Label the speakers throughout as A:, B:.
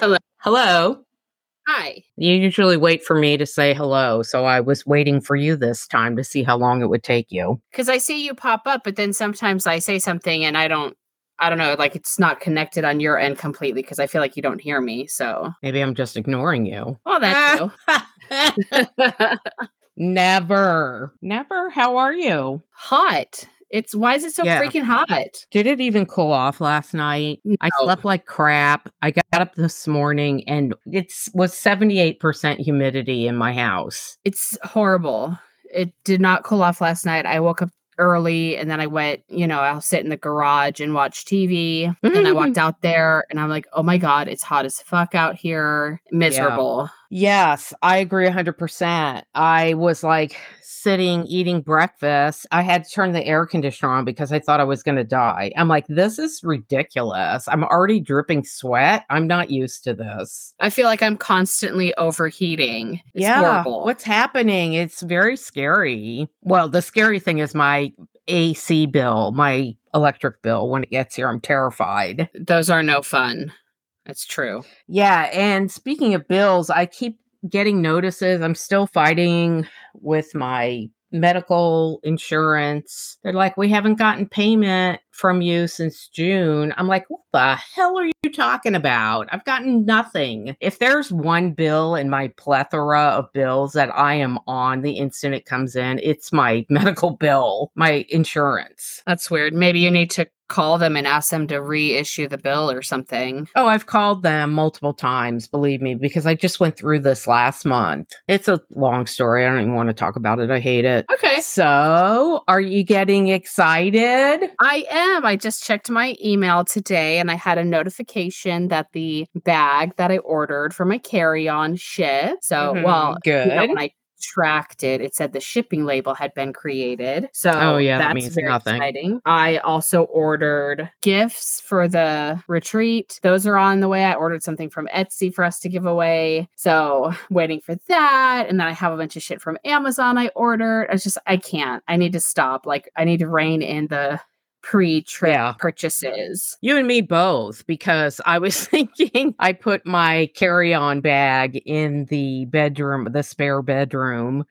A: Hello. Hello.
B: Hi.
A: You usually wait for me to say hello, so I was waiting for you this time to see how long it would take you.
B: Because I see you pop up, but then sometimes I say something and I don't, I don't know, like it's not connected on your end completely because I feel like you don't hear me. So,
A: Maybe I'm just ignoring you.
B: Oh, that too.
A: Never. Never. How are you?
B: hot. It's why is it so
A: Yeah.
B: freaking hot?
A: Did it even cool off last night? I slept like crap. I got up this morning and it was 78% humidity in my house.
B: It's horrible. It did not cool off last night. I woke up early and then I went, you know, I'll sit in the garage and watch TV. and I walked out there and I'm like, oh my God, it's hot as fuck out here. Miserable.
A: Yes, I agree 100%. I was like sitting eating breakfast. I had to turn the air conditioner on because I thought I was going to die. I'm like, this is ridiculous. I'm already dripping sweat. I'm not used to this.
B: I feel like I'm constantly overheating. It's
A: yeah.
B: horrible.
A: What's happening? It's very scary. Well, the scary thing is my AC bill, my electric bill. When it gets here, I'm terrified.
B: Those are no fun. That's true.
A: Yeah, and speaking of bills, I keep getting notices. I'm still fighting with my medical insurance. They're like, "We haven't gotten payment from you since June." I'm like, "What the hell are you talking about? I've gotten nothing." If there's one bill in my plethora of bills that I am on the instant it comes in, it's my medical bill, my insurance.
B: That's weird. Maybe you need to call them and ask them to reissue the bill or something.
A: Oh, I've called them multiple times, believe me, because I just went through this last month. It's a long story. I don't even want to talk about it. I hate it.
B: Okay.
A: So, are you getting excited?
B: I am. I just checked my email today and I had a notification that the bag that I ordered for my carry on shipped. So,
A: Mhm,
B: well, you know,
A: good.
B: when I tracked it, it said the shipping label had been created. So,
A: Oh, yeah, that
B: that's
A: means
B: very
A: nothing.
B: exciting. I also ordered gifts for the retreat. Those are on the way. I ordered something from Etsy for us to give away. So, waiting for that. And then I have a bunch of shit from Amazon I ordered. I just, I can't. I need to stop. Like, I need to rein in the pre trip
A: Yeah.
B: purchases.
A: You and me both, because I was thinking I put my carry on bag in the bedroom, the spare bedroom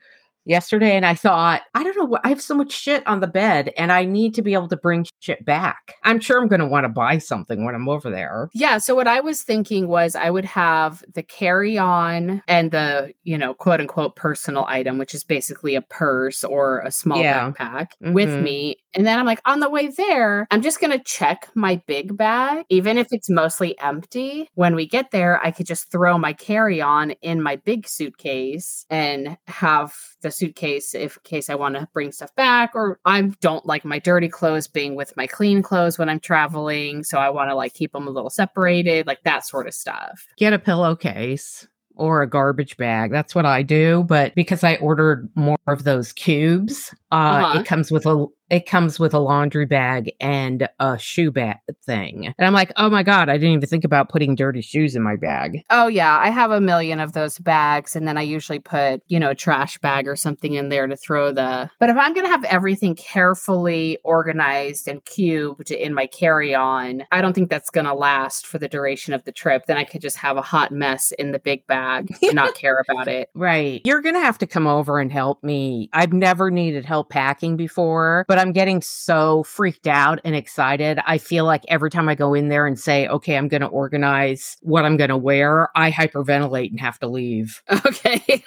A: yesterday, and I thought, I don't know what, I have so much shit on the bed and I need to be able to bring shit back. I'm sure I'm going to want to buy something when I'm over there.
B: Yeah. So, what I was thinking was I would have the carry on and the, you know, quote unquote personal item, which is basically a purse or a small
A: Yeah.
B: backpack with
A: Mhm.
B: me. And then I'm like, on the way there, I'm just going to check my big bag, even if it's mostly empty. When we get there, I could just throw my carry on in my big suitcase and have the suitcase if in case I want to bring stuff back or I don't like my dirty clothes being with my clean clothes when I'm traveling, so I want to like keep them a little separated, like that sort of stuff.
A: get a pillowcase or a garbage bag. That's what I do. But because I ordered more of those cubes, uh,
B: Uh-huh.
A: it comes with a it comes with a laundry bag and a shoe bag thing. And I'm like, oh my god, I didn't even think about putting dirty shoes in my bag.
B: Oh yeah, I have a million of those bags and then I usually put, you know, a trash bag or something in there to throw the But if I'm going to have everything carefully organized and cubed in my carry-on, I don't think that's going to last for the duration of the trip. Then I could just have a hot mess in the big bag and not care about it.
A: Right. You're going to have to come over and help me. I've never needed help packing before, but I'm getting so freaked out and excited. I feel like every time I go in there and say, okay, I'm going to organize what I'm going to wear, I hyperventilate and have to leave.
B: Okay.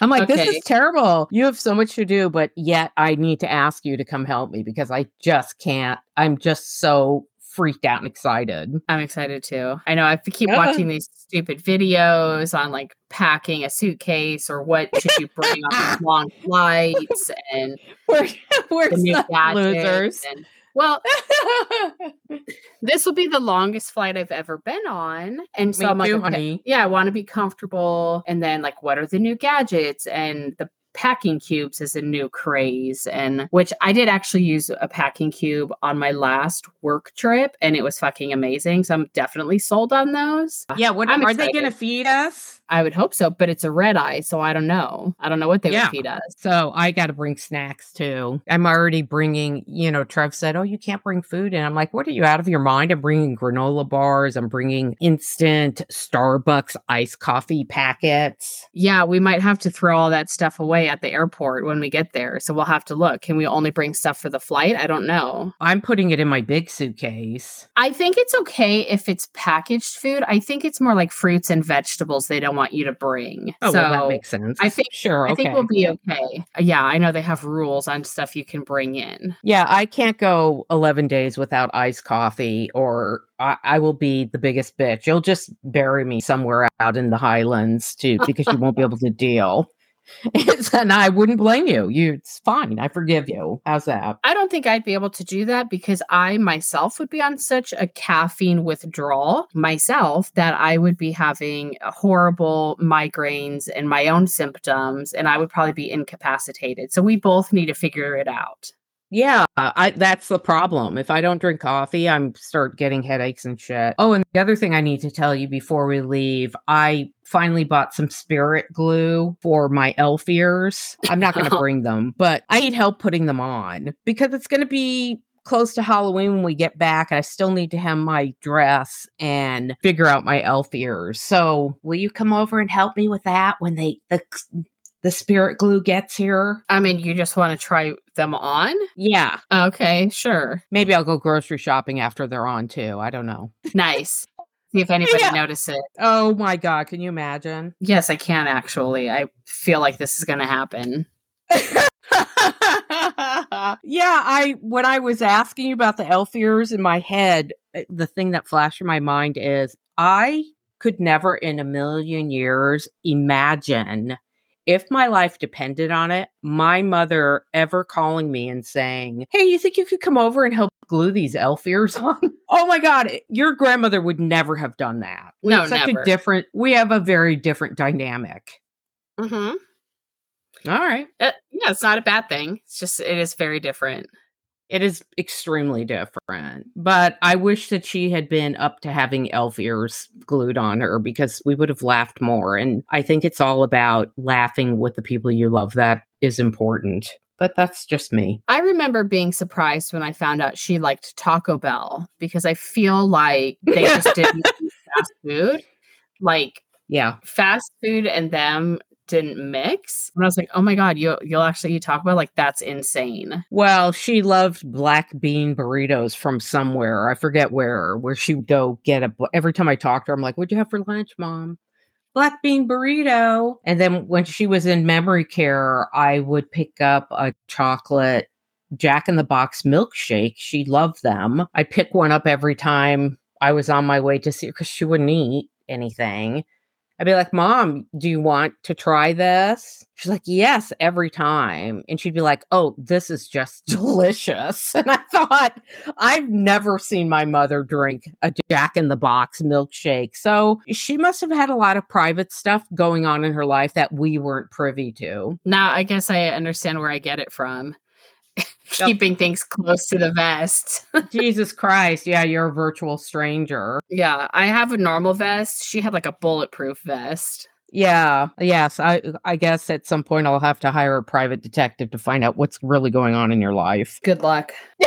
A: I'm like, this is terrible. You have so much to do, but yet I need to ask you to come help me because I just can't. I'm just so freaked out and excited.
B: I'm excited too. I know I have to keep
A: Yeah.
B: watching these stupid videos on like packing a suitcase or what should you bring on long flights and
A: We're, we're
B: the new
A: such
B: gadgets.
A: losers.
B: And, well, this will be the longest flight I've ever been on. And so
A: Me
B: I'm like,
A: too,
B: okay,
A: honey.
B: yeah, I want to be comfortable. And then like, what are the new gadgets? And the packing cubes is a new craze. And which I did actually use a packing cube on my last work trip and it was fucking amazing. So I'm definitely sold on those.
A: yeah, what
B: I'm
A: are they going to feed us?
B: I would hope so, but it's a red eye. So I don't know. I don't know what they
A: Yeah.
B: would feed us.
A: So I got to bring snacks too. I'm already bringing, you know, Trev said, Oh, you can't bring food. And I'm like, What are you out of your mind? I'm bringing granola bars. I'm bringing instant Starbucks iced coffee packets.
B: Yeah, we might have to throw all that stuff away at the airport when we get there. So we'll have to look. Can we only bring stuff for the flight? I don't know.
A: I'm putting it in my big suitcase.
B: I think it's okay if it's packaged food. I think it's more like fruits and vegetables they don't want you to bring.
A: Oh,
B: so
A: well, that makes sense.
B: I think-
A: sure.
B: I think we'll be okay. Yeah, I know they have rules on stuff you can bring in.
A: yeah, I can't go 11 days without iced coffee or I, I will be the biggest bitch. You'll just bury me somewhere out in the highlands too because you won't be able to deal. and I wouldn't blame you. You it's fine. I forgive you. How's that?
B: I don't think I'd be able to do that because I myself would be on such a caffeine withdrawal myself that I would be having horrible migraines and my own symptoms, and I would probably be incapacitated. So we both need to figure it out.
A: Yeah, I that's the problem. If I don't drink coffee, I'm start getting headaches and shit. Oh, and the other thing I need to tell you before we leave, I finally bought some spirit glue for my elf ears. I'm not going to bring them, but I need help putting them on because it's going to be close to Halloween when we get back. I still need to hem my dress and figure out my elf ears. So, will you come over and help me with that when they the the spirit glue gets here?
B: I mean, you just want to try them on?
A: Yeah.
B: Okay, sure.
A: Maybe I'll go grocery shopping after they're on too. I don't know.
B: Nice. See if anybody
A: Yeah.
B: notices.
A: Oh my god, can you imagine?
B: Yes, I can actually. I feel like this is going to happen.
A: yeah, I when I was asking you about the elf ears in my head, uh, the thing that flashed in my mind is I could never in a million years imagine if my life depended on it, my mother ever calling me and saying, Hey, you think you could come over and help glue these elf ears on? oh my God, your grandmother would never have done that. We
B: No,
A: have such
B: never.
A: a different, we have a very different dynamic.
B: Mm-hmm.
A: All right.
B: Uh, yeah, it's not a bad thing. It's just, it is very different.
A: It is extremely different, but I wish that she had been up to having elf ears glued on her because we would have laughed more. And I think it's all about laughing with the people you love. That is important. But that's just me.
B: I remember being surprised when I found out she liked Taco Bell because I feel like they just didn't fast food. Like
A: Yeah.
B: fast food and them didn't mix. And I was like, oh my God, you, you'll actually eat Taco Bell? Like, that's insane.
A: Well, she loved black bean burritos from somewhere. I forget where, where she would go get a. Every time I talked to her, I'm like, "What'd you have for lunch, mom?" Black bean burrito. And then when she was in memory care, I would pick up a chocolate Jack in the Box milkshake. She loved them. I'd pick one up every time I was on my way to see her because she wouldn't eat anything. I'd be like, Mom, do you want to try this? She's like, Yes, every time. And she'd be like, Oh, this is just delicious. And I thought, I've never seen my mother drink a Jack in the Box milkshake. So she must have had a lot of private stuff going on in her life that we weren't privy to.
B: Now I guess I understand where I get it from. Keeping things close to the vest.
A: Jesus Christ. Yeah, you're a virtual stranger.
B: yeah, I have a normal vest. She had like a bulletproof vest.
A: Yeah. Yes. I I guess at some point I'll have to hire a private detective to find out what's really going on in your life.
B: Good luck.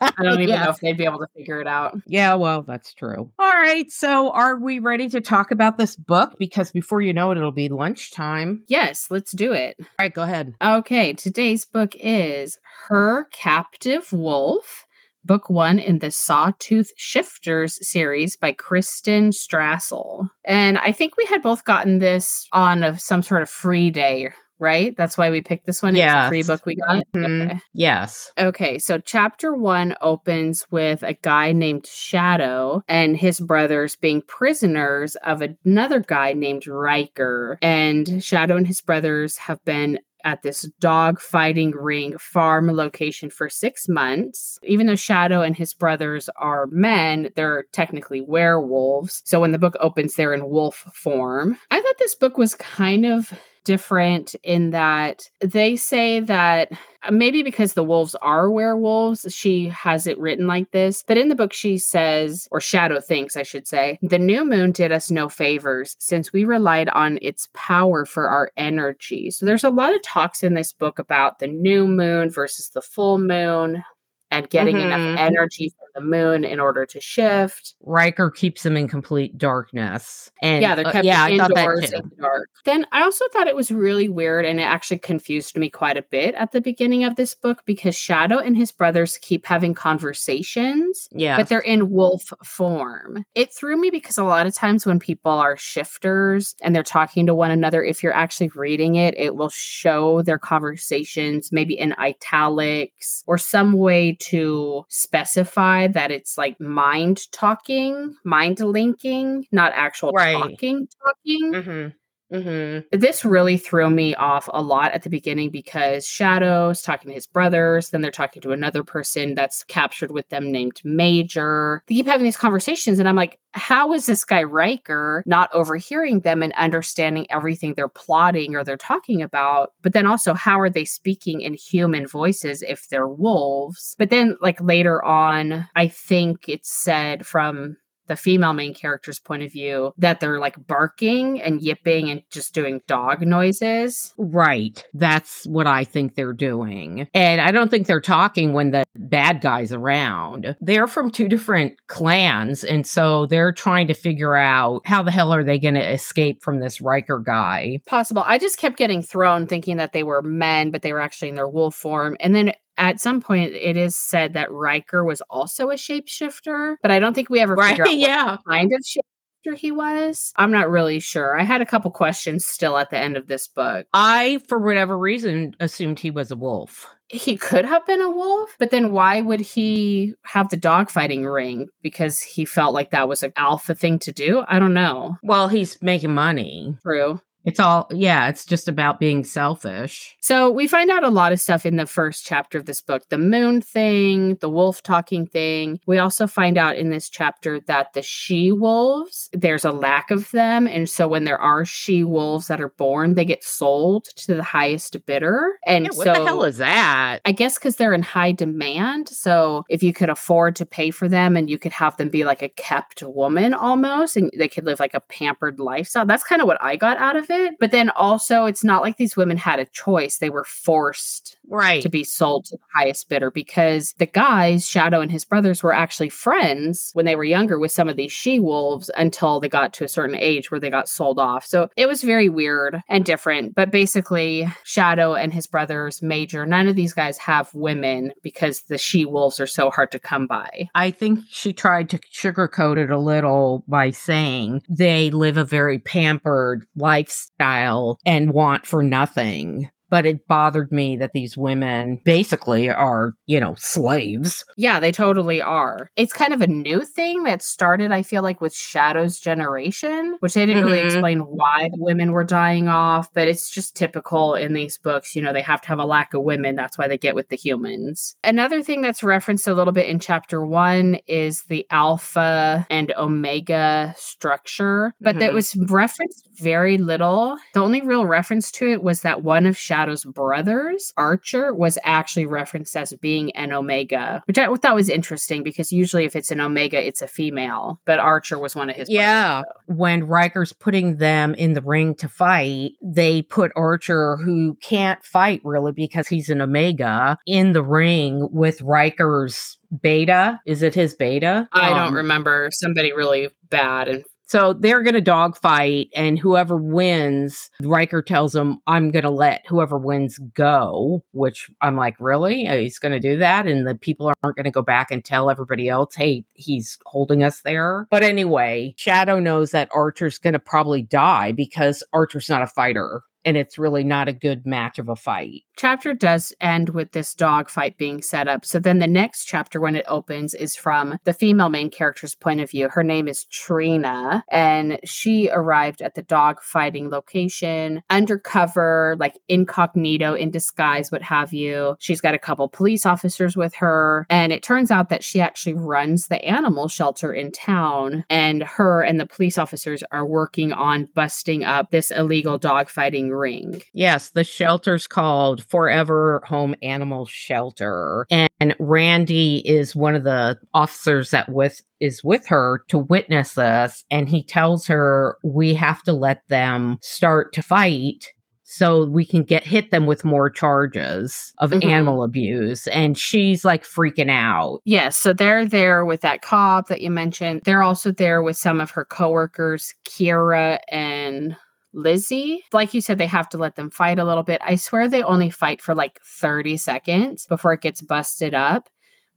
B: I don't even
A: Yeah.
B: know if they'd be able to figure it out.
A: Yeah, well, that's true. All right. So, are we ready to talk about this book? Because before you know it, it'll be lunchtime.
B: Yes, let's do it.
A: All right, go ahead.
B: Okay, today's book is Her Captive Wolf, book one in the Sawtooth Shifters series by Kristen Strassel. And I think we had both gotten this on a, some sort of free day right? That's why we picked this one. Yeah. Free book we got.
A: Mm-hmm. Okay. Yes.
B: Okay. So chapter one opens with a guy named Shadow and his brothers being prisoners of another guy named Riker. And Shadow and his brothers have been at this dog fighting ring farm location for six months. Even though Shadow and his brothers are men, they're technically werewolves. So when the book opens, they're in wolf form. I thought this book was kind of different in that they say that uh, maybe because the wolves are werewolves, she has it written like this. But in the book, she says, or Shadow thinks, I should say, the new moon did us no favors since we relied on its power for our energy. So there's a lot of talks in this book about the new moon versus the full moon, and getting mm-hmm. enough energy from the moon in order to shift.
A: Riker keeps them in complete darkness. And
B: yeah, they're uh, kept uh, yeah, indoors in the dark. Then I also thought it was really weird and it actually confused me quite a bit at the beginning of this book because Shadow and his brothers keep having conversations.
A: Yeah.
B: But they're in wolf form. It threw me because a lot of times when people are shifters and they're talking to one another, if you're actually reading it, it will show their conversations maybe in italics or some way to specify that it's like mind talking, mind linking, not actual right. talking, talking. Mm-hmm. Mm-hmm. This really threw me off a lot at the beginning because Shadow's talking to his brothers, then they're talking to another person that's captured with them named Major. They keep having these conversations, and I'm like, how is this guy Riker not overhearing them and understanding everything they're plotting or they're talking about? But then also, how are they speaking in human voices if they're wolves? But then, like later on, I think it's said from the female main character's point of view that they're like barking and yipping and just doing dog noises.
A: Right. That's what I think they're doing. And I don't think they're talking when the bad guy's around. They're from two different clans. And so they're trying to figure out how the hell are they going to escape from this Riker guy?
B: Possible. I just kept getting thrown thinking that they were men, but they were actually in their wolf form. And then at some point it is said that Riker was also a shapeshifter, but I don't think we ever right, figured out yeah. kind of shapeshifter he was. I'm not really sure. I had a couple questions still at the end of this book.
A: I, for whatever reason, assumed he was a wolf.
B: He could have been a wolf, but then why would he have the dogfighting ring? Because he felt like that was an alpha thing to do? I don't know.
A: Well, he's making money.
B: True.
A: It's all, yeah, it's just about being selfish.
B: So we find out a lot of stuff in the first chapter of this book the moon thing, the wolf talking thing. We also find out in this chapter that the she wolves, there's a lack of them. And so when there are she wolves that are born, they get sold to the highest bidder. And
A: yeah,
B: what
A: so, the hell is that?
B: I guess because they're in high demand. So if you could afford to pay for them and you could have them be like a kept woman almost, and they could live like a pampered lifestyle, that's kind of what I got out of it it. But then also, it's not like these women had a choice. They were forced
A: right
B: to be sold to the highest bidder because the guys, Shadow and his brothers, were actually friends when they were younger with some of these she wolves until they got to a certain age where they got sold off. So it was very weird and different. But basically, Shadow and his brothers, Major, none of these guys have women because the she wolves are so hard to come by.
A: I think she tried to sugarcoat it a little by saying they live a very pampered lifestyle lifestyle and want for nothing but it bothered me that these women basically are, you know, slaves.
B: Yeah, they totally are. It's kind of a new thing that started, I feel like, with Shadow's generation, which they didn't mm-hmm. really explain why the women were dying off, but it's just typical in these books. You know, they have to have a lack of women. That's why they get with the humans. Another thing that's referenced a little bit in chapter one is the alpha and omega structure, but mm-hmm. that was referenced very little. The only real reference to it was that one of Shadow's Shadow's brothers, Archer, was actually referenced as being an Omega, which I thought was interesting because usually if it's an Omega, it's a female, but Archer was one of his.
A: Yeah. Brothers, when Riker's putting them in the ring to fight, they put Archer, who can't fight really because he's an Omega, in the ring with Riker's beta. Is it his beta?
B: I um, don't remember. Somebody really bad and
A: so they're going to dogfight, and whoever wins, Riker tells them, I'm going to let whoever wins go, which I'm like, really? Uh, he's going to do that? And the people aren't going to go back and tell everybody else, hey, he's holding us there. But anyway, Shadow knows that Archer's going to probably die because Archer's not a fighter and it's really not a good match of a fight.
B: Chapter does end with this dog fight being set up. So then the next chapter, when it opens, is from the female main character's point of view. Her name is Trina, and she arrived at the dog fighting location undercover, like incognito, in disguise, what have you. She's got a couple police officers with her, and it turns out that she actually runs the animal shelter in town, and her and the police officers are working on busting up this illegal dog fighting ring.
A: Yes, the shelter's called Forever Home Animal Shelter. And Randy is one of the officers that with is with her to witness this. And he tells her we have to let them start to fight so we can get hit them with more charges of mm-hmm. animal abuse and she's like freaking out
B: yes so they're there with that cop that you mentioned they're also there with some of her coworkers kira and Lizzie. Like you said, they have to let them fight a little bit. I swear they only fight for like 30 seconds before it gets busted up.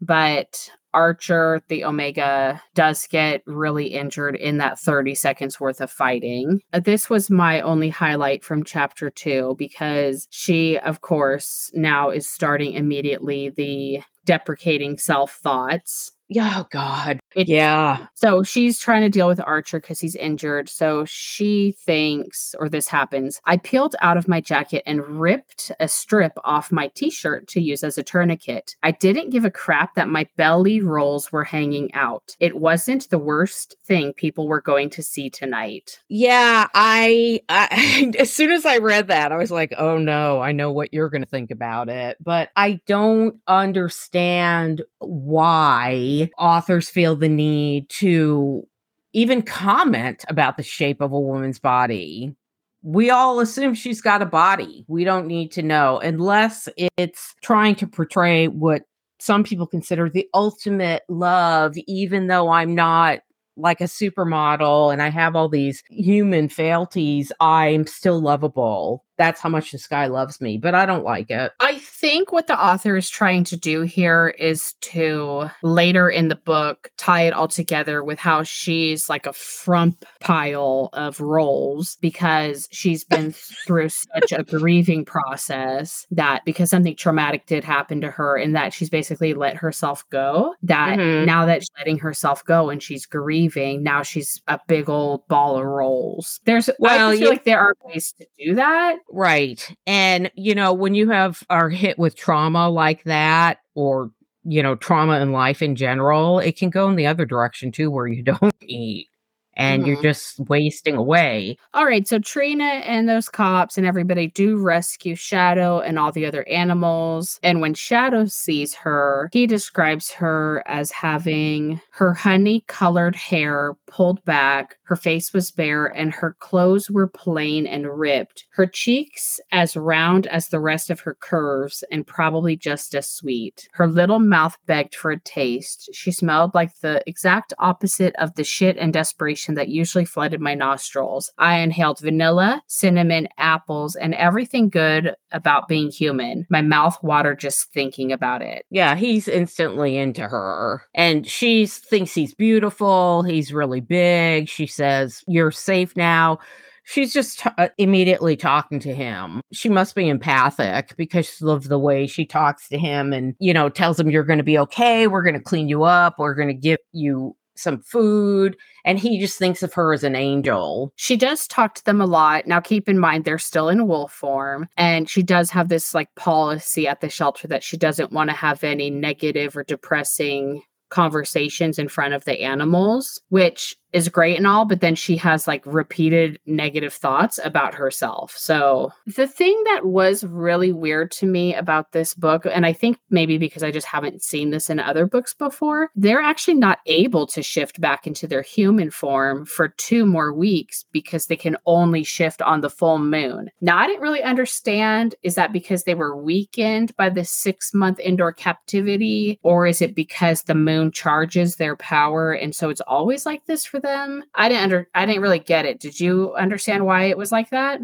B: But Archer, the Omega, does get really injured in that 30 seconds worth of fighting. Uh, this was my only highlight from chapter two because she, of course, now is starting immediately the deprecating self thoughts
A: Oh God. It, yeah.
B: So she's trying to deal with Archer because he's injured. So she thinks, or this happens, I peeled out of my jacket and ripped a strip off my t shirt to use as a tourniquet. I didn't give a crap that my belly rolls were hanging out. It wasn't the worst thing people were going to see tonight.
A: Yeah. I, I as soon as I read that, I was like, oh no, I know what you're going to think about it. But I don't understand why authors feel the need to even comment about the shape of a woman's body. We all assume she's got a body. We don't need to know unless it's trying to portray what some people consider the ultimate love, even though I'm not like a supermodel and I have all these human frailties, I'm still lovable that's how much this guy loves me, but I don't like it.
B: I think what the author is trying to do here is to later in the book tie it all together with how she's like a frump pile of rolls because she's been through such a grieving process that because something traumatic did happen to her and that she's basically let herself go that mm-hmm. now that she's letting herself go and she's grieving now she's a big old ball of rolls there's well, I feel like there are ways to do that
A: Right. And, you know, when you have are hit with trauma like that, or, you know, trauma in life in general, it can go in the other direction too, where you don't eat and mm-hmm. you're just wasting away.
B: All right, so Trina and those cops and everybody do rescue Shadow and all the other animals. And when Shadow sees her, he describes her as having her honey colored hair pulled back, her face was bare, and her clothes were plain and ripped. Her cheeks as round as the rest of her curves and probably just as sweet. Her little mouth begged for a taste. She smelled like the exact opposite of the shit and desperation that usually flooded my nostrils. I inhaled vanilla, cinnamon, apples, and everything good about being human. My mouth watered just thinking about it.
A: Yeah, he's instantly into her. And she thinks he's beautiful. He's really big. She says, You're safe now she's just t- uh, immediately talking to him. She must be empathic because of the way she talks to him and, you know, tells him, You're going to be okay. We're going to clean you up. We're going to give you some food and he just thinks of her as an angel.
B: She does talk to them a lot. Now keep in mind they're still in wolf form and she does have this like policy at the shelter that she doesn't want to have any negative or depressing conversations in front of the animals, which is great and all, but then she has like repeated negative thoughts about herself. So, the thing that was really weird to me about this book, and I think maybe because I just haven't seen this in other books before, they're actually not able to shift back into their human form for two more weeks because they can only shift on the full moon. Now, I didn't really understand is that because they were weakened by the six month indoor captivity, or is it because the moon charges their power? And so it's always like this for them. I didn't under I didn't really get it. Did you understand why it was like that?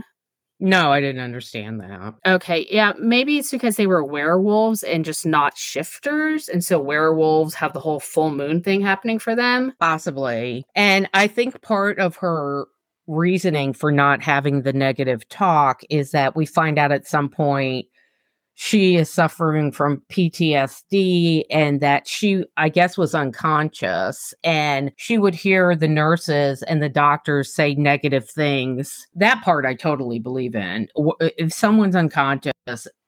A: No, I didn't understand that.
B: Okay. Yeah, maybe it's because they were werewolves and just not shifters. And so werewolves have the whole full moon thing happening for them.
A: Possibly. And I think part of her reasoning for not having the negative talk is that we find out at some point she is suffering from PTSD and that she, I guess, was unconscious. And she would hear the nurses and the doctors say negative things. That part I totally believe in. If someone's unconscious,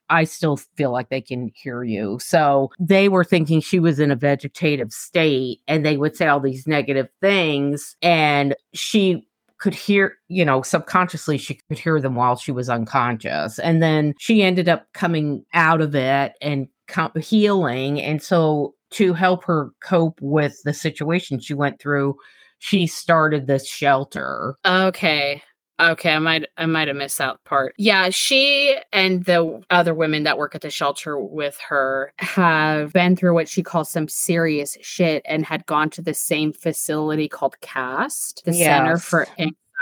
A: I still feel like they can hear you. So they were thinking she was in a vegetative state and they would say all these negative things. And she could hear, you know, subconsciously she could hear them while she was unconscious. And then she ended up coming out of it and com- healing. And so to help her cope with the situation she went through, she started this shelter.
B: Okay. Okay, I might I might have missed that part. Yeah, she and the other women that work at the shelter with her have been through what she calls some serious shit and had gone to the same facility called CAST, the yes. Center for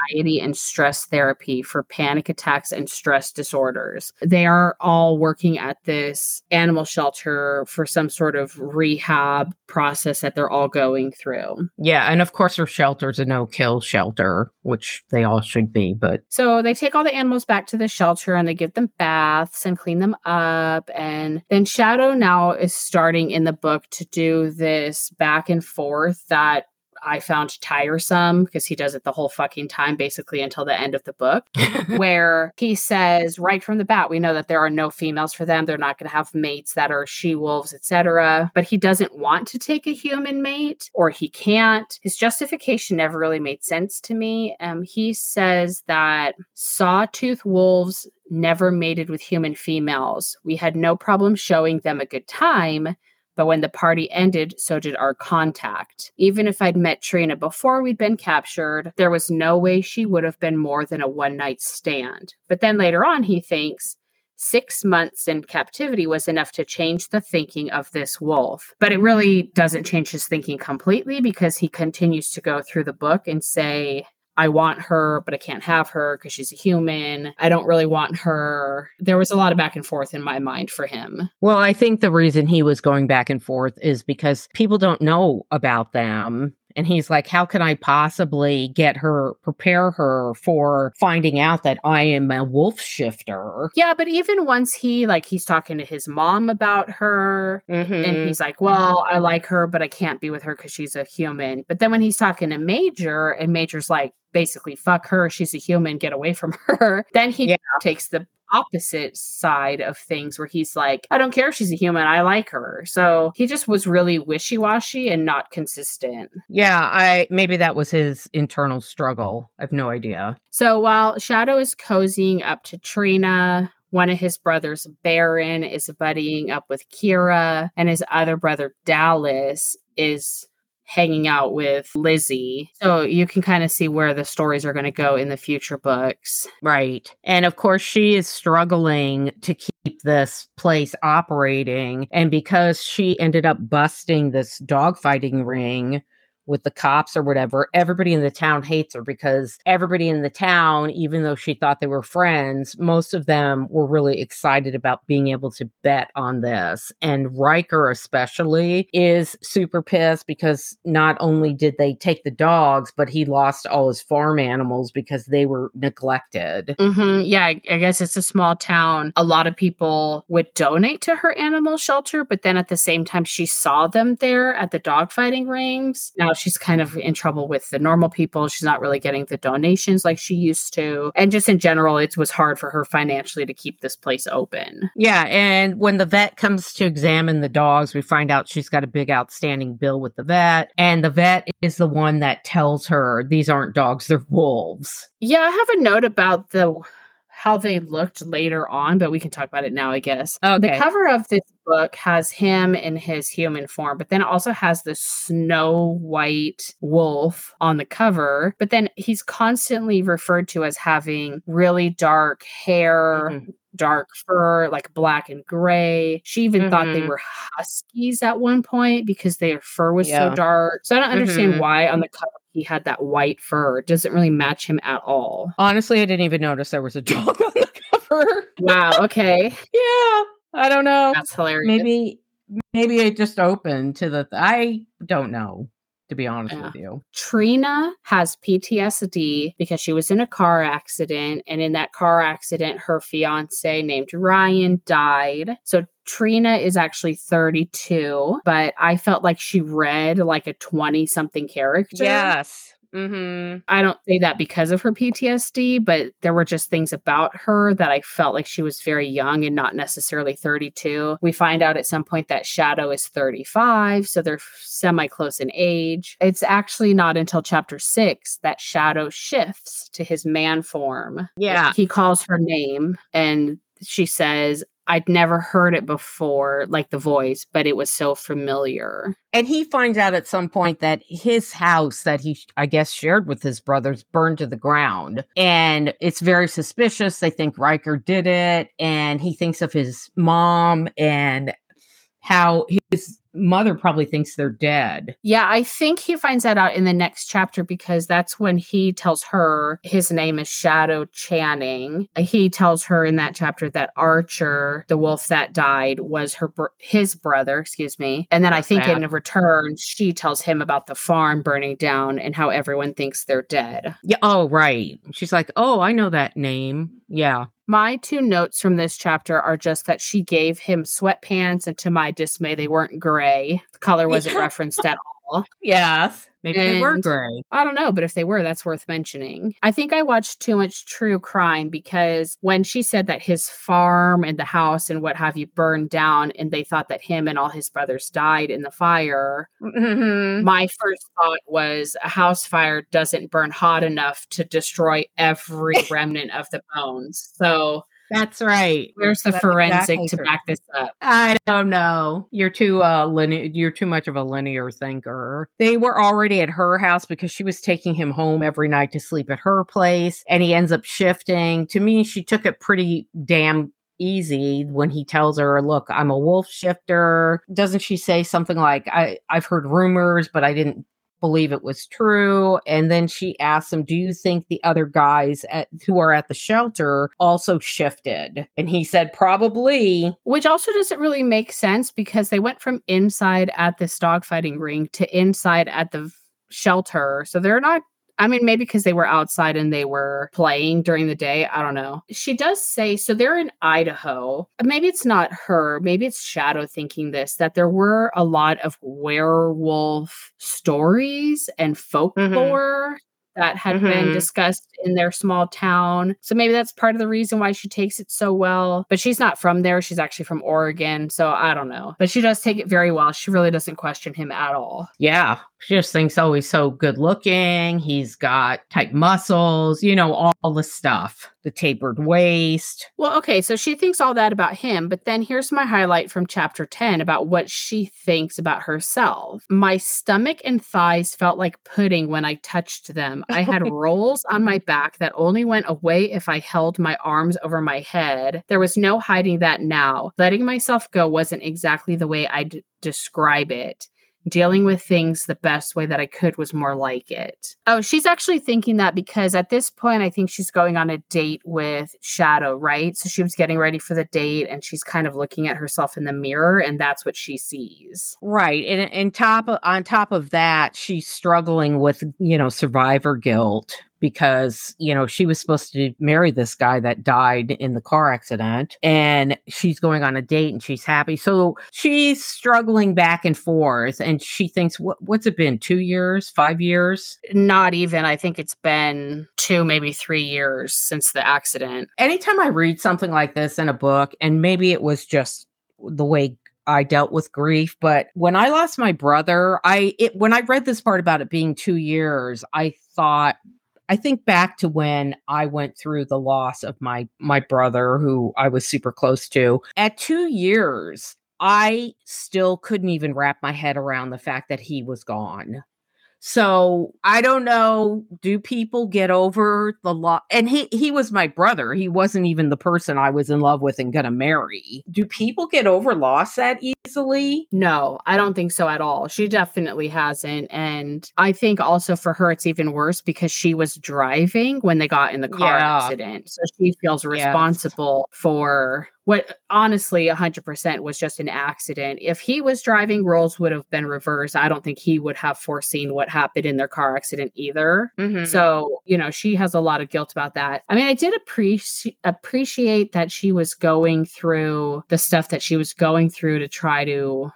B: anxiety and stress therapy for panic attacks and stress disorders. They are all working at this animal shelter for some sort of rehab process that they're all going through.
A: Yeah. And of course, her shelter's a no kill shelter, which they all should be. But
B: so they take all the animals back to the shelter and they give them baths and clean them up. And then Shadow now is starting in the book to do this back and forth that I found tiresome because he does it the whole fucking time, basically until the end of the book, where he says right from the bat, we know that there are no females for them. They're not going to have mates that are she wolves, etc. But he doesn't want to take a human mate, or he can't. His justification never really made sense to me. Um, he says that sawtooth wolves never mated with human females. We had no problem showing them a good time but when the party ended, so did our contact. Even if I'd met Trina before we'd been captured, there was no way she would have been more than a one night stand. But then later on, he thinks, six months in captivity was enough to change the thinking of this wolf. But it really doesn't change his thinking completely because he continues to go through the book and say, I want her, but I can't have her because she's a human. I don't really want her. There was a lot of back and forth in my mind for him.
A: Well, I think the reason he was going back and forth is because people don't know about them. And he's like, How can I possibly get her, prepare her for finding out that I am a wolf shifter?
B: Yeah, but even once he, like, he's talking to his mom about her, mm-hmm. and he's like, Well, I like her, but I can't be with her because she's a human. But then when he's talking to Major, and Major's like, basically fuck her she's a human get away from her then he yeah. takes the opposite side of things where he's like, I don't care if she's a human, I like her. So he just was really wishy washy and not consistent.
A: Yeah, I maybe that was his internal struggle. I have no idea.
B: So while Shadow is cozying up to Trina, one of his brothers, Baron, is buddying up with Kira, and his other brother, Dallas, is hanging out with Lizzie. So you can kind of see where the stories are going to go in the future books.
A: Right. And of course, she is struggling to keep this place operating. And because she ended up busting this dogfighting ring, with the cops or whatever, everybody in the town hates her because everybody in the town, even though she thought they were friends, most of them were really excited about being able to bet on this. And Riker, especially, is super pissed because not only did they take the dogs, but he lost all his farm animals because they were neglected.
B: Mm-hmm. Yeah, I, guess it's a small town. A lot of people would donate to her animal shelter, but then at the same time, she saw them there at the dogfighting rings. Now she's kind of in trouble with the normal people. She's not really getting the donations like she used to. And just in general, it was hard for her financially to keep this place open.
A: Yeah. And when the vet comes to examine the dogs, we find out she's got a big outstanding bill with the vet. And the vet is the one that tells her these aren't dogs, they're wolves.
B: Yeah. I have a note about the how they looked later on, but we can talk about it now, I guess. Okay. The cover of this book has him in his human form, but then it also has the snow white wolf on the cover. But then he's constantly referred to as having really dark hair. Mm-hmm dark fur, like black and gray. She even mm-hmm. thought they mm-hmm. were huskies at one point because their fur was yeah. so dark. So I don't understand mm-hmm. why on the cover he had that white fur. It doesn't really match him at all.
A: Honestly, I didn't even notice there was a dog on the cover.
B: Wow. Okay.
A: yeah. I don't know.
B: That's hilarious.
A: Maybe maybe it just opened to the th- I don't know. to be honest
B: Yeah.
A: with you.
B: Trina has PTSD because she was in a car accident, and in that car accident, her fiance named Ryan died. So Trina is actually 32, but I felt like she read like a 20 something character.
A: Mm-hmm.
B: I don't say that because of her PTSD, but there were just things about her that I felt like she was very young and not necessarily 32. We find out at some point that Shadow is 35, so they're semi close in age. It's actually not until chapter six that Shadow shifts to his man form.
A: Yeah.
B: He calls her name and she says, I'd never heard it before, like the voice, but it was so familiar.
A: And he finds out at some point that his house that he, I guess, shared with his brothers burned to the ground. And it's very suspicious. They think Riker did it. And he thinks of his mom and how his mother probably thinks they're dead.
B: Yeah, I think he finds that out in the next chapter because that's when he tells her his name is Shadow Channing. He tells her in that chapter that Archer, the wolf that died, was her br- his brother, excuse me. And then I think
A: sad.
B: in return, she tells him about the farm burning down and how everyone thinks they're dead.
A: Yeah. Oh, right. She's like, oh, I know that name. Yeah.
B: My two notes from this chapter are just that she gave him sweatpants, and to my dismay, they weren't gray. The color wasn't referenced at all.
A: Yes. Maybe they were
B: And-
A: gray.
B: I don't know, but if they were, that's worth mentioning. I think I watched too much true crime because when she said that his farm and the house and what have you burned down, and they thought that him and all his brothers died in the fire,
A: Mhm.
B: my first thought was a house fire doesn't burn hot enough to destroy every remnant of the bones. So
A: That's right.
B: where's the
A: That's
B: forensic
A: exactly
B: to
A: true.
B: back this up?
A: I don't know. You're too uh linear you're too much of a linear thinker. They were already at her house because she was taking him home every night to sleep at her place and he ends up shifting. To me, she took it pretty damn easy when he tells her, "Look, I'm a wolf shifter." Doesn't she say something like, "I I've heard rumors, but I didn't believe it was true." And then she asks him, "Do you think the other guys at who are at the shelter also shifted?" And he said, "Probably."
B: Which also doesn't really make sense because they went from inside at this dogfighting ring to inside at the shelter. So they're not, I mean, maybe because they were outside and they were playing during the day. I don't know. She does say, so they're in Idaho. Maybe it's not her, maybe it's Shadow thinking this, that there were a lot of werewolf stories and folklore. That had been
A: Mhm.
B: discussed in their small town. So maybe that's part of the reason why she takes it so well. But she's not from there. She's actually from Oregon. So I don't know. But she does take it very well. She really doesn't question him at all.
A: Yeah. She just thinks, oh, he's so good looking. He's got tight muscles, you know, all the stuff. The tapered waist.
B: Well, okay. So she thinks all that about him. But then here's my highlight from chapter 10 about what she thinks about herself. My stomach and thighs felt like pudding when I touched them. I had rolls on my back that only went away if I held my arms over my head. There was no hiding that now. Letting myself go wasn't exactly the way I'd describe it. Dealing with things the best way that I could was more like it. Oh, she's actually thinking that because at this point, I think she's going on a date with Shadow, right? So she was getting ready for the date and she's kind of looking at herself in the mirror, and that's what she sees.
A: Right. And, and top of, on top of that, she's struggling with, you know, survivor guilt because, you know, she was supposed to marry this guy that died in the car accident and she's going on a date and she's happy. So she's struggling back and forth and she thinks, what, what's it been? Two years, five years?
B: Not even, I think it's been two, maybe three years since the accident.
A: anytime I read something like this in a book, and maybe it was just the way I dealt with grief, but when I lost my brother, I it when I read this part about it being 2 years, I thought I think back to when I went through the loss of my my brother who I was super close to. At 2 years, I still couldn't even wrap my head around the fact that he was gone. So I don't know. Do people get over the loss? And he he was my brother. He wasn't even the person I was in love with and gonna marry. Do people get over loss that easily?
B: No, I don't think so at all. She definitely hasn't. And I think also for her, it's even worse because she was driving when they got in the car
A: Yeah.
B: accident. So she feels
A: Yes.
B: responsible for what honestly 100% was just an accident. If he was driving, roles would have been reversed. I don't think he would have foreseen what happened in their car accident either.
A: Mhm.
B: So, you know, she has a lot of guilt about that. I mean, I did appreciate appreciate that she was going through the stuff that she was going through to try to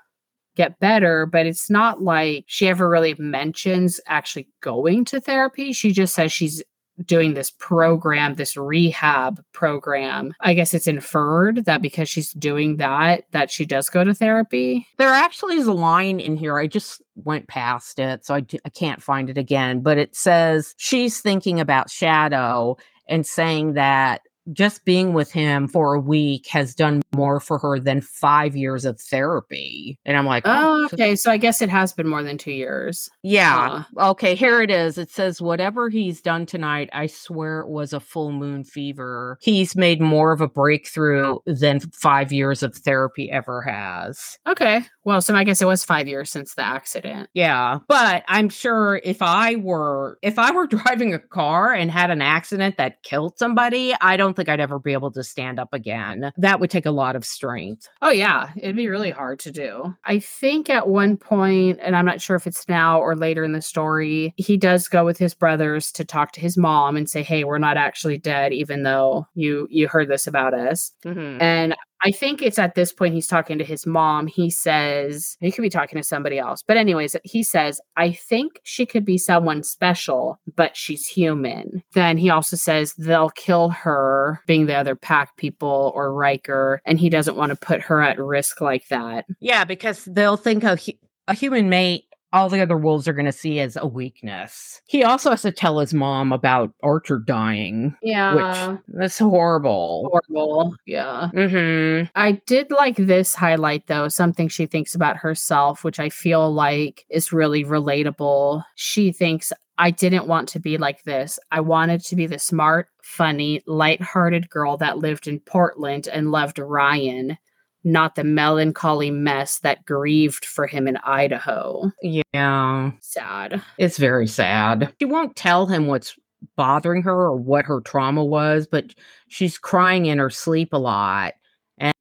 B: get better, but it's not like she ever really mentions actually going to therapy. She just says she's doing this program, this rehab program. I guess it's inferred that because she's doing that that she does go to therapy.
A: There actually is a line in here. I just went past it, so I, d- I can't find it again. But it says she's thinking about Shadow and saying that just being with him for a week has done more for her than five years of therapy. And I'm like,
B: Oh,
A: oh
B: okay. So I guess it has been more than 2 years.
A: Yeah. Okay, here it is. It says, whatever he's done tonight, I swear it was a full moon fever. He's made more of a breakthrough than five years of therapy ever has.
B: Okay. Well, so I guess it was 5 years since the accident.
A: Yeah. But I'm sure if I were if I were driving a car and had an accident that killed somebody, I don't think I'd ever be able to stand up again. That would take a lot of strength.
B: Oh yeah, it'd be really hard to do. I think at one point, and I'm not sure if it's now or later in the story, he does go with his brothers to talk to his mom and say, "Hey, we're not actually dead, even though you you heard this about us."
A: Mm-hmm.
B: And I think it's at this point he's talking to his mom. He says, he could be talking to somebody else. But, anyways, he says, I think she could be someone special, but she's human. Then he also says they'll kill her, being the other pack people or Riker, and he doesn't want to put her at risk like that.
A: Yeah, because they'll think a, hu- a human mate, all the other wolves are going to see as a weakness. He also has to tell his mom about Archer dying,
B: Yeah.
A: which that's horrible.
B: Horrible. Yeah.
A: Mm-hmm.
B: I did like this highlight though, something she thinks about herself, which I feel like is really relatable. She thinks, I didn't want to be like this. I wanted to be the smart, funny, light-hearted girl that lived in Portland and loved Ryan, not the melancholy mess that grieved for him in Idaho.
A: Yeah,
B: Sad.
A: it's very sad. She won't tell him what's bothering her or what her trauma was, but she's crying in her sleep a lot.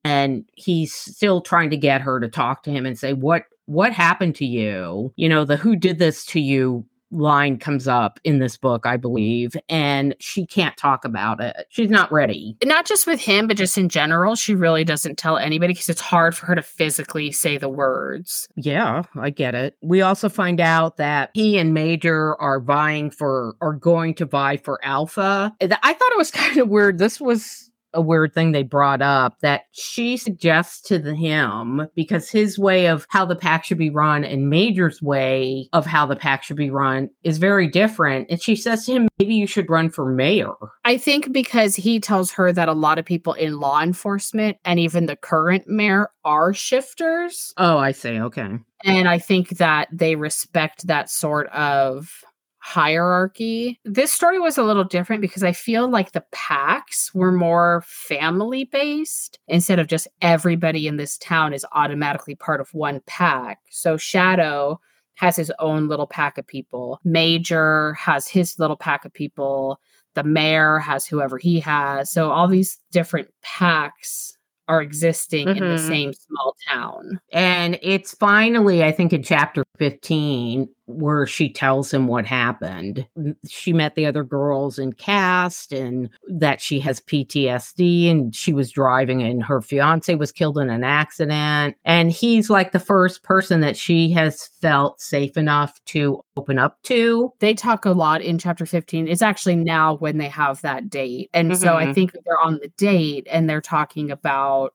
A: And, he's still trying to get her to talk to him and say, What what happened to you? You know, the who did this to you line comes up in this book, I believe, and she can't talk about it. She's not ready.
B: Not just with him, but just in general, she really doesn't tell anybody because it's hard for her to physically say the words.
A: Yeah, I get it. We also find out that he and Major are vying for, are going to vie for Alpha. I thought it was kind of weird. This was a weird thing they brought up that she suggests to the, him because his way of how the pack should be run and Major's way of how the pack should be run is very different. And she says to him, maybe you should run for mayor.
B: I think because he tells her that a lot of people in law enforcement and even the current mayor are shifters.
A: Oh, I see. Okay.
B: And I think that they respect that sort of hierarchy. This story was a little different because I feel like the packs were more family based instead of just everybody in this town is automatically part of one pack. So Shadow has his own little pack of people, Major has his little pack of people, the mayor has whoever he has. So all these different packs are existing in the
A: Mhm.
B: same small town.
A: And it's finally, I think, in chapter 15, where she tells him what happened. She met the other girls in cast and that she has PTSD and she was driving and her fiance was killed in an accident. And he's like the first person that she has felt safe enough to open up to.
B: they talk a lot in chapter 15 it's actually now when they have that date and so i
A: Mhm.
B: think they're on the date and they're talking about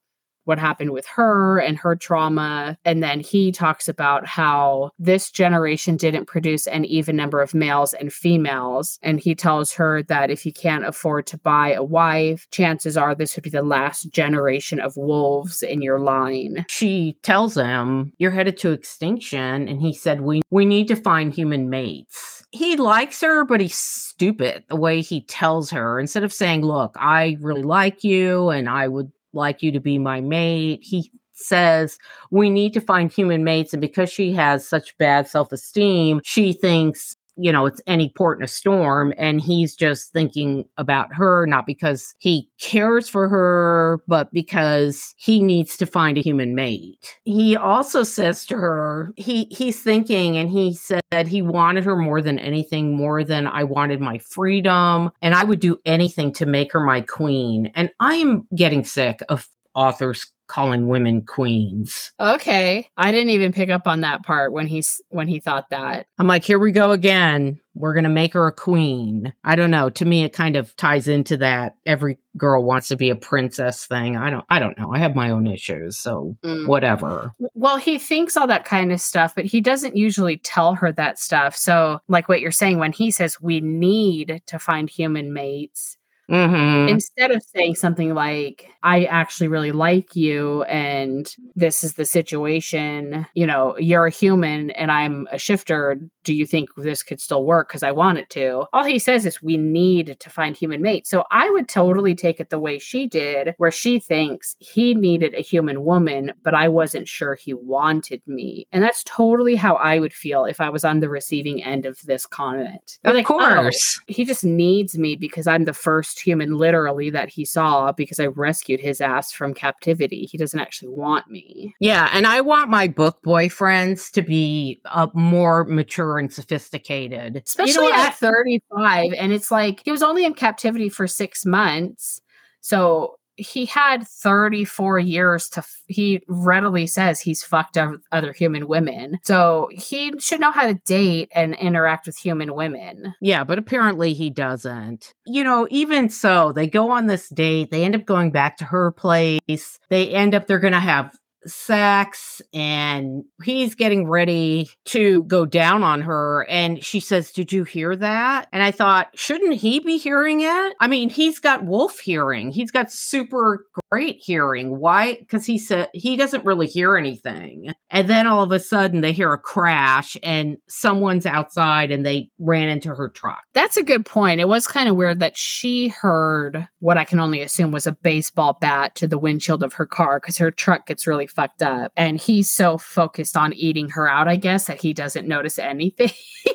B: what happened with her and her trauma and then he talks about how this generation didn't produce an even number of males and females and he tells her that if you can't afford to buy a wife chances are this would be the last generation of wolves in your line
A: She tells him, You're headed to extinction. And he said, We we need to find human mates. He likes her, but he's stupid the way he tells her. Instead of saying, Look, I really like you and I would like you to be my mate, he says we need to find human mates and because she has such bad self-esteem she thinks you know, it's any port in a storm. And he's just thinking about her, not because he cares for her, but because he needs to find a human mate. He also says to her, he he's thinking and he said he wanted her more than anything, more than I wanted my freedom. And I would do anything to make her my queen. And I am getting sick of authors calling women queens.
B: Okay. I didn't even pick up on that part when he's when he thought that.
A: I'm like, here we go again. We're going to make her a queen. I don't know. To me it kind of ties into that every girl wants to be a princess thing. I don't I don't know. I have my own issues, so mm. whatever.
B: Well, he thinks all that kind of stuff, but he doesn't usually tell her that stuff. So, like what you're saying when he says we need to find human mates,
A: Mm-hmm.
B: Instead of saying something like, I actually really like you and this is the situation, you know, you're a human and I'm a shifter. Do you think this could still work? Because I want it to. All he says is, we need to find human mates. So I would totally take it the way she did, where she thinks he needed a human woman, but I wasn't sure he wanted me. And that's totally how I would feel if I was on the receiving end of this comment.
A: Of like, oh, course.
B: Oh, he just needs me because I'm the first human literally that he saw because I rescued his ass from captivity. He doesn't actually want me.
A: Yeah, and I want my book boyfriends to be uh, more mature and sophisticated,
B: especially you know, at 35 and it's like he was only in captivity for 6 months. So he had 34 years to he readily says he's fucked other human women. So he should know how to date and interact with human women.
A: Yeah but apparently he doesn't. You know even so they go on this date they end up going back to her place they end up they're gonna have sex and he's getting ready to go down on her and she says did you hear that? And i thought shouldn't he be hearing it? I mean he's got wolf hearing. He's got super great hearing. Why? Because he said he doesn't really hear anything. And then all of a sudden they hear a crash and someone's outside and they ran into her truck.
B: That's a good point. It was kind of weird that she heard what i can only assume was a baseball bat to the windshield of her car because her truck gets really fucked up. And he's so focused on eating her out, I guess, that he doesn't notice anything.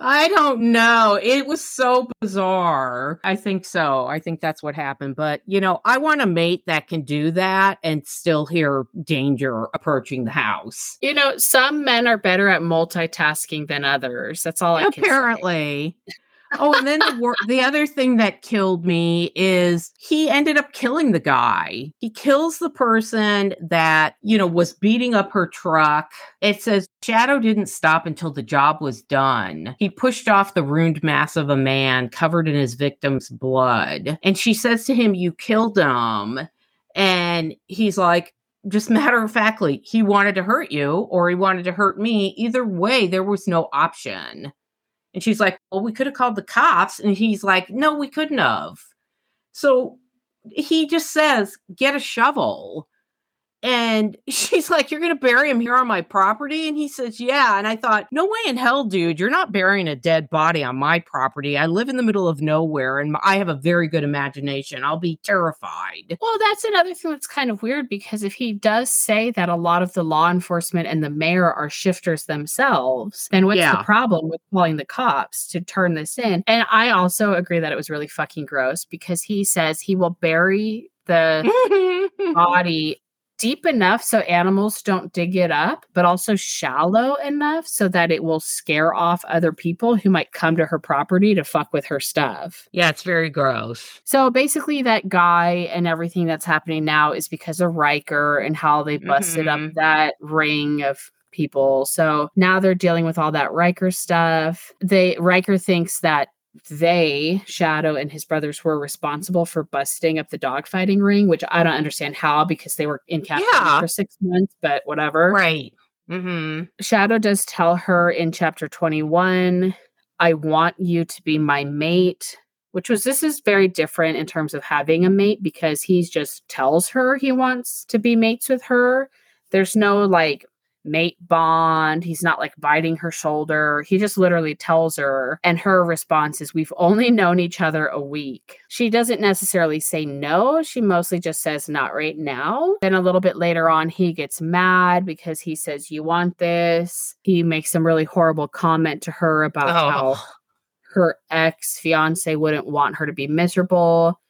A: I don't know. It was so bizarre. I think so. I think that's what happened. But, you know, I want a mate that can do that and still hear danger approaching the house.
B: You know, some men are better at multitasking than others. That's all I can.
A: Apparently oh, and then the, wor- the other thing that killed me is he ended up killing the guy. He kills the person that, you know, was beating up her truck. It says Shadow didn't stop until the job was done. He pushed off the ruined mass of a man covered in his victim's blood. And she says to him, You killed him. And he's like, just matter of factly, he wanted to hurt you or he wanted to hurt me. Either way, there was no option. And she's like, Well, we could have called the cops. And he's like, No, we couldn't have. So he just says, Get a shovel. And she's like, You're going to bury him here on my property? And he says, Yeah. And I thought, No way in hell, dude. You're not burying a dead body on my property. I live in the middle of nowhere and I have a very good imagination. I'll be terrified.
B: Well, that's another thing that's kind of weird because if he does say that a lot of the law enforcement and the mayor are shifters themselves, then what's yeah. the problem with calling the cops to turn this in? And I also agree that it was really fucking gross because he says he will bury the body deep enough so animals don't dig it up, but also shallow enough so that it will scare off other people who might come to her property to fuck with her stuff.
A: Yeah, it's very gross.
B: So basically, that guy and everything that's happening now is because of Riker and how they busted mm-hmm. up that ring of people. So now they're dealing with all that Riker stuff. They Riker thinks that they, Shadow and his brothers, were responsible for busting up the dogfighting ring, which I don't understand how because they were in captivity yeah. for six months, but whatever.
A: Right. Mm-hmm.
B: Shadow does tell her in chapter 21, I want you to be my mate, which was this is very different in terms of having a mate because he just tells her he wants to be mates with her. There's no like mate bond. He's not like biting her shoulder. He just literally tells her, and her response is, We've only known each other a week. She doesn't necessarily say no. She mostly just says, Not right now. Then a little bit later on, he gets mad because he says, You want this. He makes some really horrible comment to her about
A: Oh.
B: how her ex fiance wouldn't want her to be miserable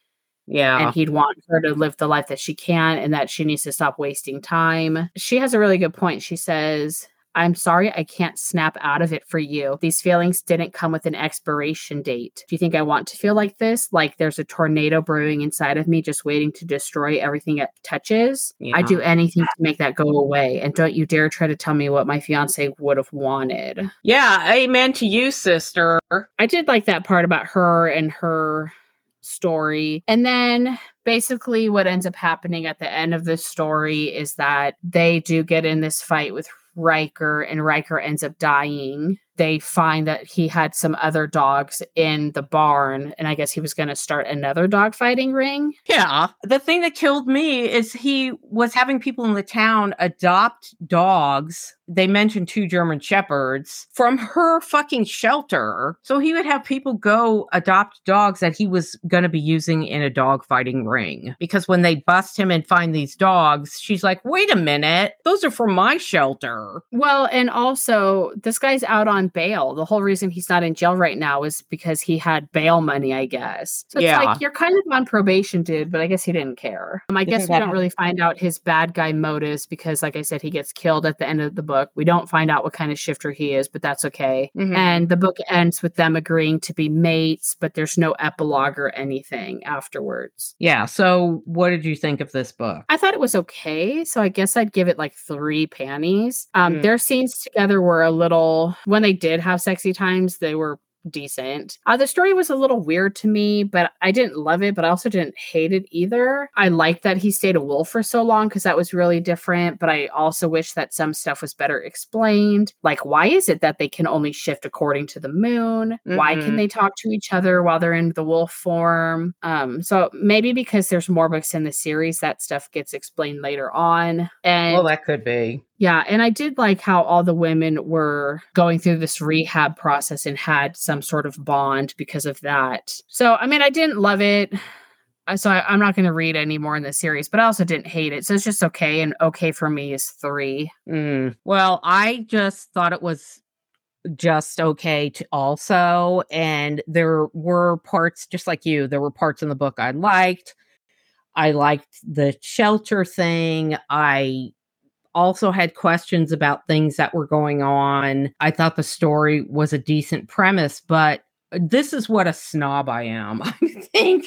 A: Yeah.
B: and he'd want her to live the life that she can and that she needs to stop wasting time. She has a really good point. She says, I'm sorry I can't snap out of it for you. These feelings didn't come with an expiration date. Do you think I want to feel like this? Like there's a tornado brewing inside of me just waiting to destroy everything it touches?
A: Yeah.
B: I'd do anything to make that go away. And don't you dare try to tell me what my fiance would have wanted.
A: yeah. Amen to you, sister.
B: I did like that part about her and her story. And then basically what ends up happening at the end of the story is that they do get in this fight with Riker and Riker ends up dying. They find that he had some other dogs in the barn and I guess he was going to start another dog fighting ring.
A: Yeah. The thing that killed me is he was having people in the town adopt dogs. They mentioned two German shepherds from her fucking shelter. So he would have people go adopt dogs that he was going to be using in a dog fighting ring. Because when they bust him and find these dogs, she's like, wait a minute, those are from my shelter.
B: Well, and also this guy's out on bail. The whole reason he's not in jail right now is because he had bail money, I guess. So it's
A: Yeah.
B: like you're kind of on probation, dude, but I guess he didn't care. Um, I
A: You
B: guess we don't
A: hap-
B: really find out his bad guy motives because, like I said, he gets killed at the end of the book. We don't find out what kind of shifter he is, but that's okay.
A: Mhm.
B: And the book ends with them agreeing to be mates, but there's no epilogue or anything afterwards.
A: Yeah. So what did you think of this book?
B: I thought it was okay. So I guess I'd give it like three panties. Um,
A: Mm.
B: Their scenes together were a little, when they did have sexy times, they were decent. Uh, the story was a little weird to me, but I didn't love it, but I also didn't hate it either. I liked that he stayed a wolf for so long because that was really different, but I also wish that some stuff was better explained. Like, why is it that they can only shift according to the moon? Why
A: Mhm.
B: can they talk to each other while they're in the wolf form? Um, so maybe because there's more books in the series, that stuff gets explained later on. And
A: Well, that could be.
B: Yeah, and I did like how all the women were going through this rehab process and had some sort of bond because of that. So, I mean, I didn't love it. Uh, So I, I'm not going to read any more in the series, but I also didn't hate it. So it's just okay, and okay for me is three.
A: Mm. Well, I just thought it was just okay to also and there were parts just like you there were parts in the book i liked i liked the shelter thing i also had questions about things that were going on i thought the story was a decent premise but this is what a snob i am i think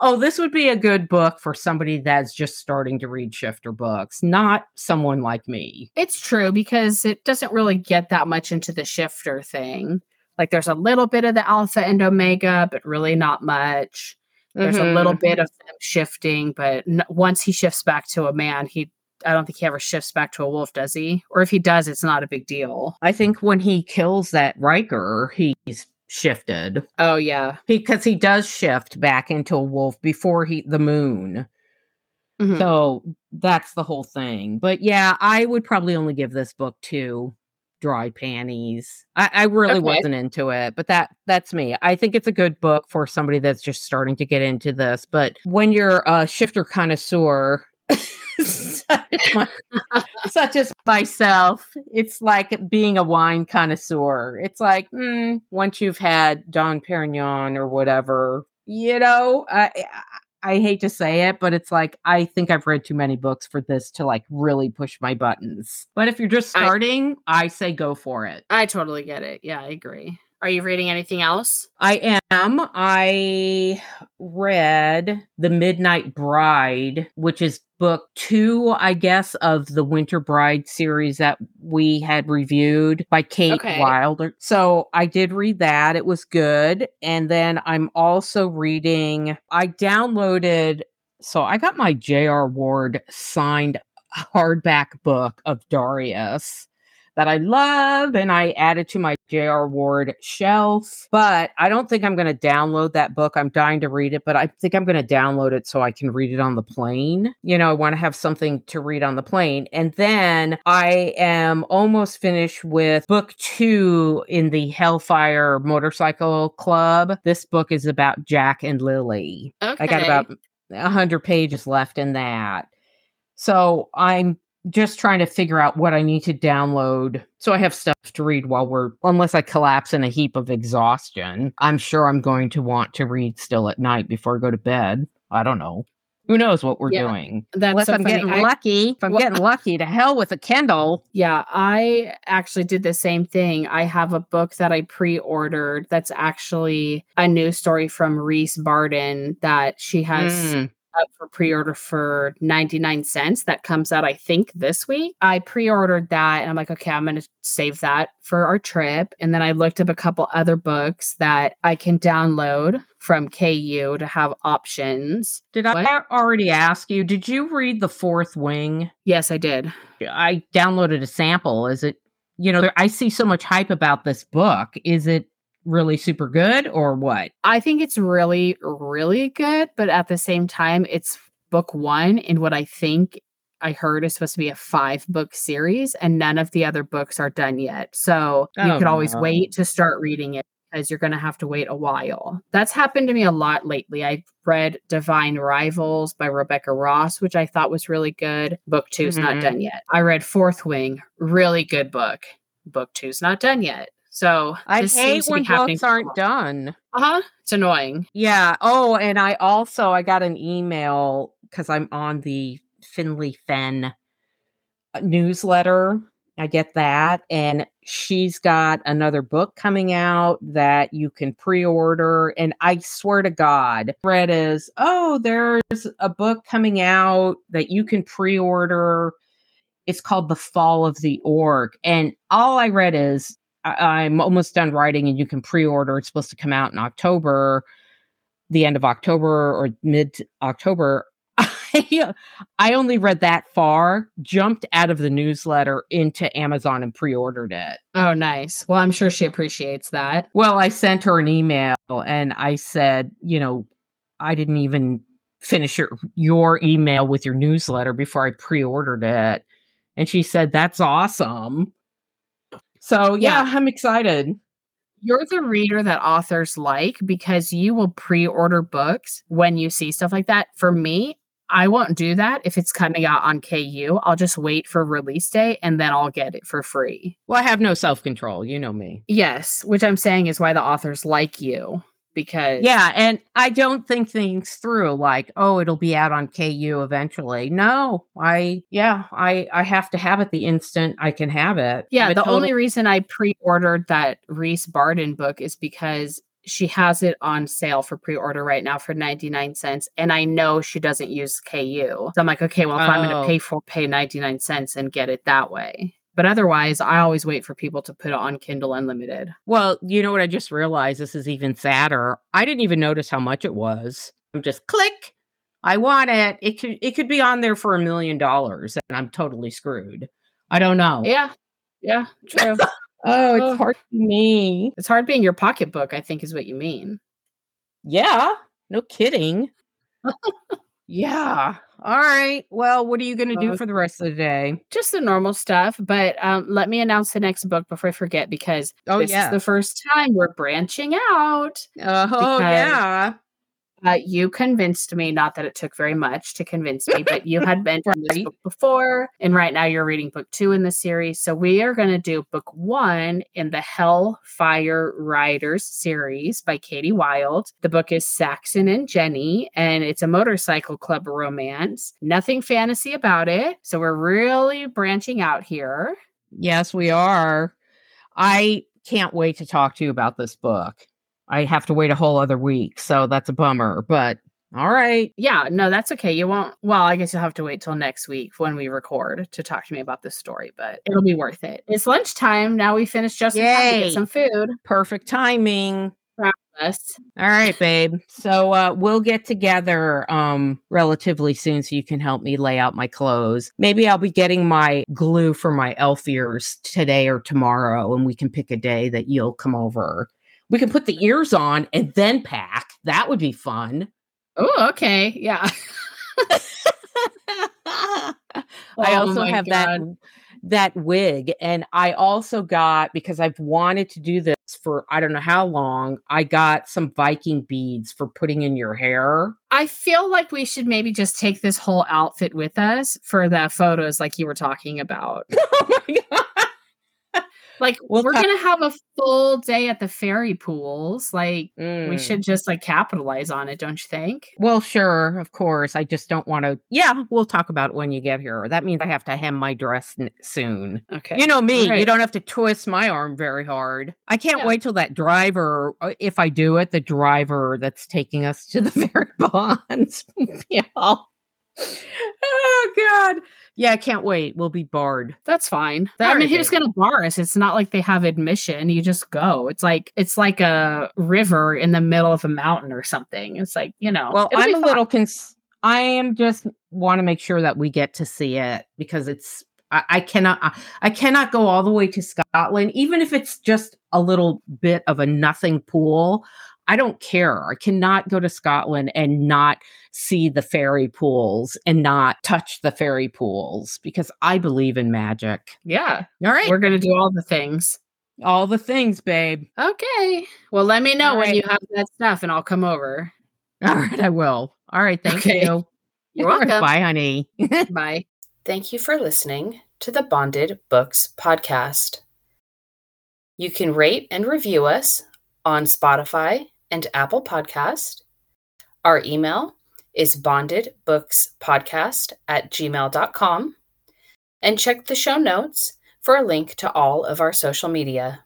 A: oh this would be a good book for somebody that's just starting to read shifter books not someone like me
B: It's true because it doesn't really get that much into the shifter thing. Like there's a little bit of the alpha and omega, but really not much. There's a little
A: Mhm.
B: bit of them shifting, but n- once he shifts back to a man, he I don't think he ever shifts back to a wolf, does he? Or if he does, it's not a big deal.
A: I think when he kills that Riker, he's shifted
B: Oh yeah.
A: because he does shift back into a wolf before he the moon.
B: Mhm.
A: So that's the whole thing. But yeah, I would probably only give this book two dry panties. I, I really
B: Okay.
A: wasn't into it, but that that's me. I think it's a good book for somebody that's just starting to get into this. But when you're a shifter connoisseur, such, as my- such as myself, it's like being a wine connoisseur. It's like mm, once you've had Dom Perignon or whatever, you know, I, I I hate to say it, but it's like I think I've read too many books for this to like really push my buttons. But if you're just
B: I-
A: starting, I, say go for it.
B: I totally get it. Yeah, I agree. Are you reading anything else?
A: I am. I read The Midnight Bride, which is book two, I guess, of the Winter Bride series that we had reviewed by Kate
B: Okay.
A: Wilder. So I did read that. It was good. And then I'm also reading, I downloaded, so I got my J.R. Ward signed hardback book of Darius that I love and I added to my J.R. Ward shelf. But I don't think I'm going to download that book. I'm dying to read it, but I think I'm going to download it so I can read it on the plane. You know, I want to have something to read on the plane. And then I am almost finished with book two in the Hellfire Motorcycle Club. This book is about Jack and Lily.
B: Okay.
A: I got about 100 pages left in that. So I'm just trying to figure out what I need to download so I have stuff to read while we're, unless I collapse in a heap of exhaustion. I'm sure I'm going to want to read still at night before I go to bed. I don't know. Who knows what we're
B: Yeah,
A: doing?
B: That's
A: Unless
B: so
A: I'm
B: funny.
A: getting
B: I-
A: lucky. If I'm
B: Well-
A: getting lucky, to hell with a Kindle.
B: Yeah, I actually did the same thing. I have a book that I pre ordered that's actually a new story from Reece Barden that she has
A: Mm.
B: Up for pre order for 99 cents. That comes out, I think, this week. I pre ordered that and I'm like, okay, I'm going to save that for our trip. And then I looked up a couple other books that I can download from KU to have options.
A: Did I
B: What?
A: already ask you? Did you read The Fourth Wing?
B: Yes, I did.
A: I downloaded a sample. Is it, you know, there, I see so much hype about this book. Is it really super good or what?
B: I think it's really, really good, but at the same time, it's book one in what I think I heard is supposed to be a five book series, and none of the other books are done yet. So you
A: Oh,
B: could always
A: no.
B: wait to start reading it because you're going to have to wait a while. That's happened to me a lot lately. I read Divine Rivals by Rebecca Ross, which I thought was really good. Book two's
A: Mhm.
B: not done yet. I read Fourth Wing, really good book. Book two's not done yet. So
A: I hate
B: seems to be
A: when books aren't done.
B: Uh huh. It's annoying.
A: Yeah. Oh, and I also I got an email because I'm on the Finley Fenn uh, newsletter. I get that, and she's got another book coming out that you can pre-order. And I swear to God, Fred is oh, there's a book coming out that you can pre-order. It's called The Fall of the Orc, and all I read is I- I'm almost done writing, and you can pre-order. It's supposed to come out in October, the end of October or mid October. I, I only read that far, jumped out of the newsletter into Amazon and pre-ordered it.
B: Oh, nice. Well, I'm sure she appreciates that.
A: Well, I sent her an email and I said, you know, I didn't even finish your, your email with your newsletter before I pre-ordered it. And she said, that's awesome. So yeah,
B: Yeah.
A: I'm excited.
B: You're the reader that authors like because you will pre order books when you see stuff like that. For me, I won't do that if it's coming out on KU. I'll just wait for release day and then I'll get it for free.
A: Well, I have no self-control. You know me.
B: Yes, which I'm saying is why the authors like you because
A: Yeah, and I don't think things through like, oh, it'll be out on KU eventually. No, I yeah, I I have to have it the instant I can have it.
B: Yeah, the
A: total-
B: only reason I pre-ordered that Reece Barden book is because she has it on sale for pre-order right now for 99 cents and I know she doesn't use KU. So I'm like, okay, well if I'm going
A: Oh.
B: to pay for pay 99 cents and get it that way. But otherwise, I always wait for people to put it on Kindle Unlimited.
A: Well, you know what I just realized this is even sadder. I didn't even notice how much it was. I'm just click. I want it. It could it could be on there for a million dollars and I'm totally screwed. I don't know.
B: Yeah. Yeah, true.
A: Oh,
B: Oh.
A: it's hard for me.
B: it's hard being your pocketbook, I think is what you mean.
A: Yeah, no kidding. yeah. All right. Well, what are you going to do
B: Uh,
A: for the rest of the day?
B: Just the normal stuff, but um, let me announce the next book before I forget because
A: Oh,
B: this
A: yeah.
B: is the first time we're branching out.
A: Oh, yeah.
B: Uh, you convinced me, not that it took very much to convince me, but you had mentioned this book before, and right now you're reading book two in the series. So we are going to do book one in the Hellfire Riders series by Kati Wilde. The book is Saxon and Jenny, and it's a motorcycle club romance. Nothing fantasy about it. So we're really branching out here.
A: Yes, we are. I can't wait to talk to you about this book. I have to wait a whole other week, so that's a bummer, but all right.
B: Yeah, no, that's okay. You won't. Well, I guess you'll have to wait till next week when we record to talk to me about this story, but it'll be worth it. It's lunchtime. Now we finished just in time to get some food.
A: Perfect timing.
B: us.
A: All right, babe. So uh, we'll get together um, relatively soon so you can help me lay out my clothes. Maybe I'll be getting my glue for my elf ears today or tomorrow, and we can pick a day that you'll come over. We can put the ears on and then pack. That would be fun.
B: Oh, okay. Yeah.
A: I
B: Oh
A: also
B: my
A: have that that wig and I also got because I've wanted to do this for I don't know how long. I got some Viking beads for putting in your hair.
B: I feel like we should maybe just take this whole outfit with us for the photos, like you were talking about.
A: oh my god.
B: Like
A: We'll
B: we're
A: talk-
B: gonna have a full day at the fairy pools. Like we
A: Mm.
B: should just like capitalize on it, don't you think?
A: Well, sure, of course. I just don't want to. Yeah, we'll talk about when you get here. That means I have to hem my dress n- soon.
B: Okay.
A: You know me, you don't have to twist my arm very hard. I can't
B: Yeah.
A: wait till that driver, uh, if I do it, the driver that's taking us to the very ponds. yeah. Oh, God. Yeah, I can't wait. We'll be barred.
B: That's fine. I mean, who's gonna bar us? It's not like they have admission. You just go. It's like it's like a river in the middle of a mountain or something. It's like you know.
A: Well, I'm a little cons. I am just want to make sure that we get to see it because it's. I, I cannot. I, I cannot go all the way to Scotland, even if it's just a little bit of a nothing pool. I don't care. I cannot go to Scotland and not see the fairy pools and not touch the fairy pools because I believe in magic.
B: Yeah,
A: All right,
B: we're gonna do all the things.
A: all the things, babe.
B: Okay. Well, let me know
A: All
B: when
A: right.
B: you have that stuff, and I'll come over.
A: All right, I will. All right, thank
B: Okay.
A: you.
B: You're welcome.
A: Bye, honey.
B: Bye. Thank you for listening to the Bonded Books podcast. You can rate and review us on Spotify and Apple Podcast. Our email is bondedbookspodcast at gmail.com. And check the show notes for a link to all of our social media.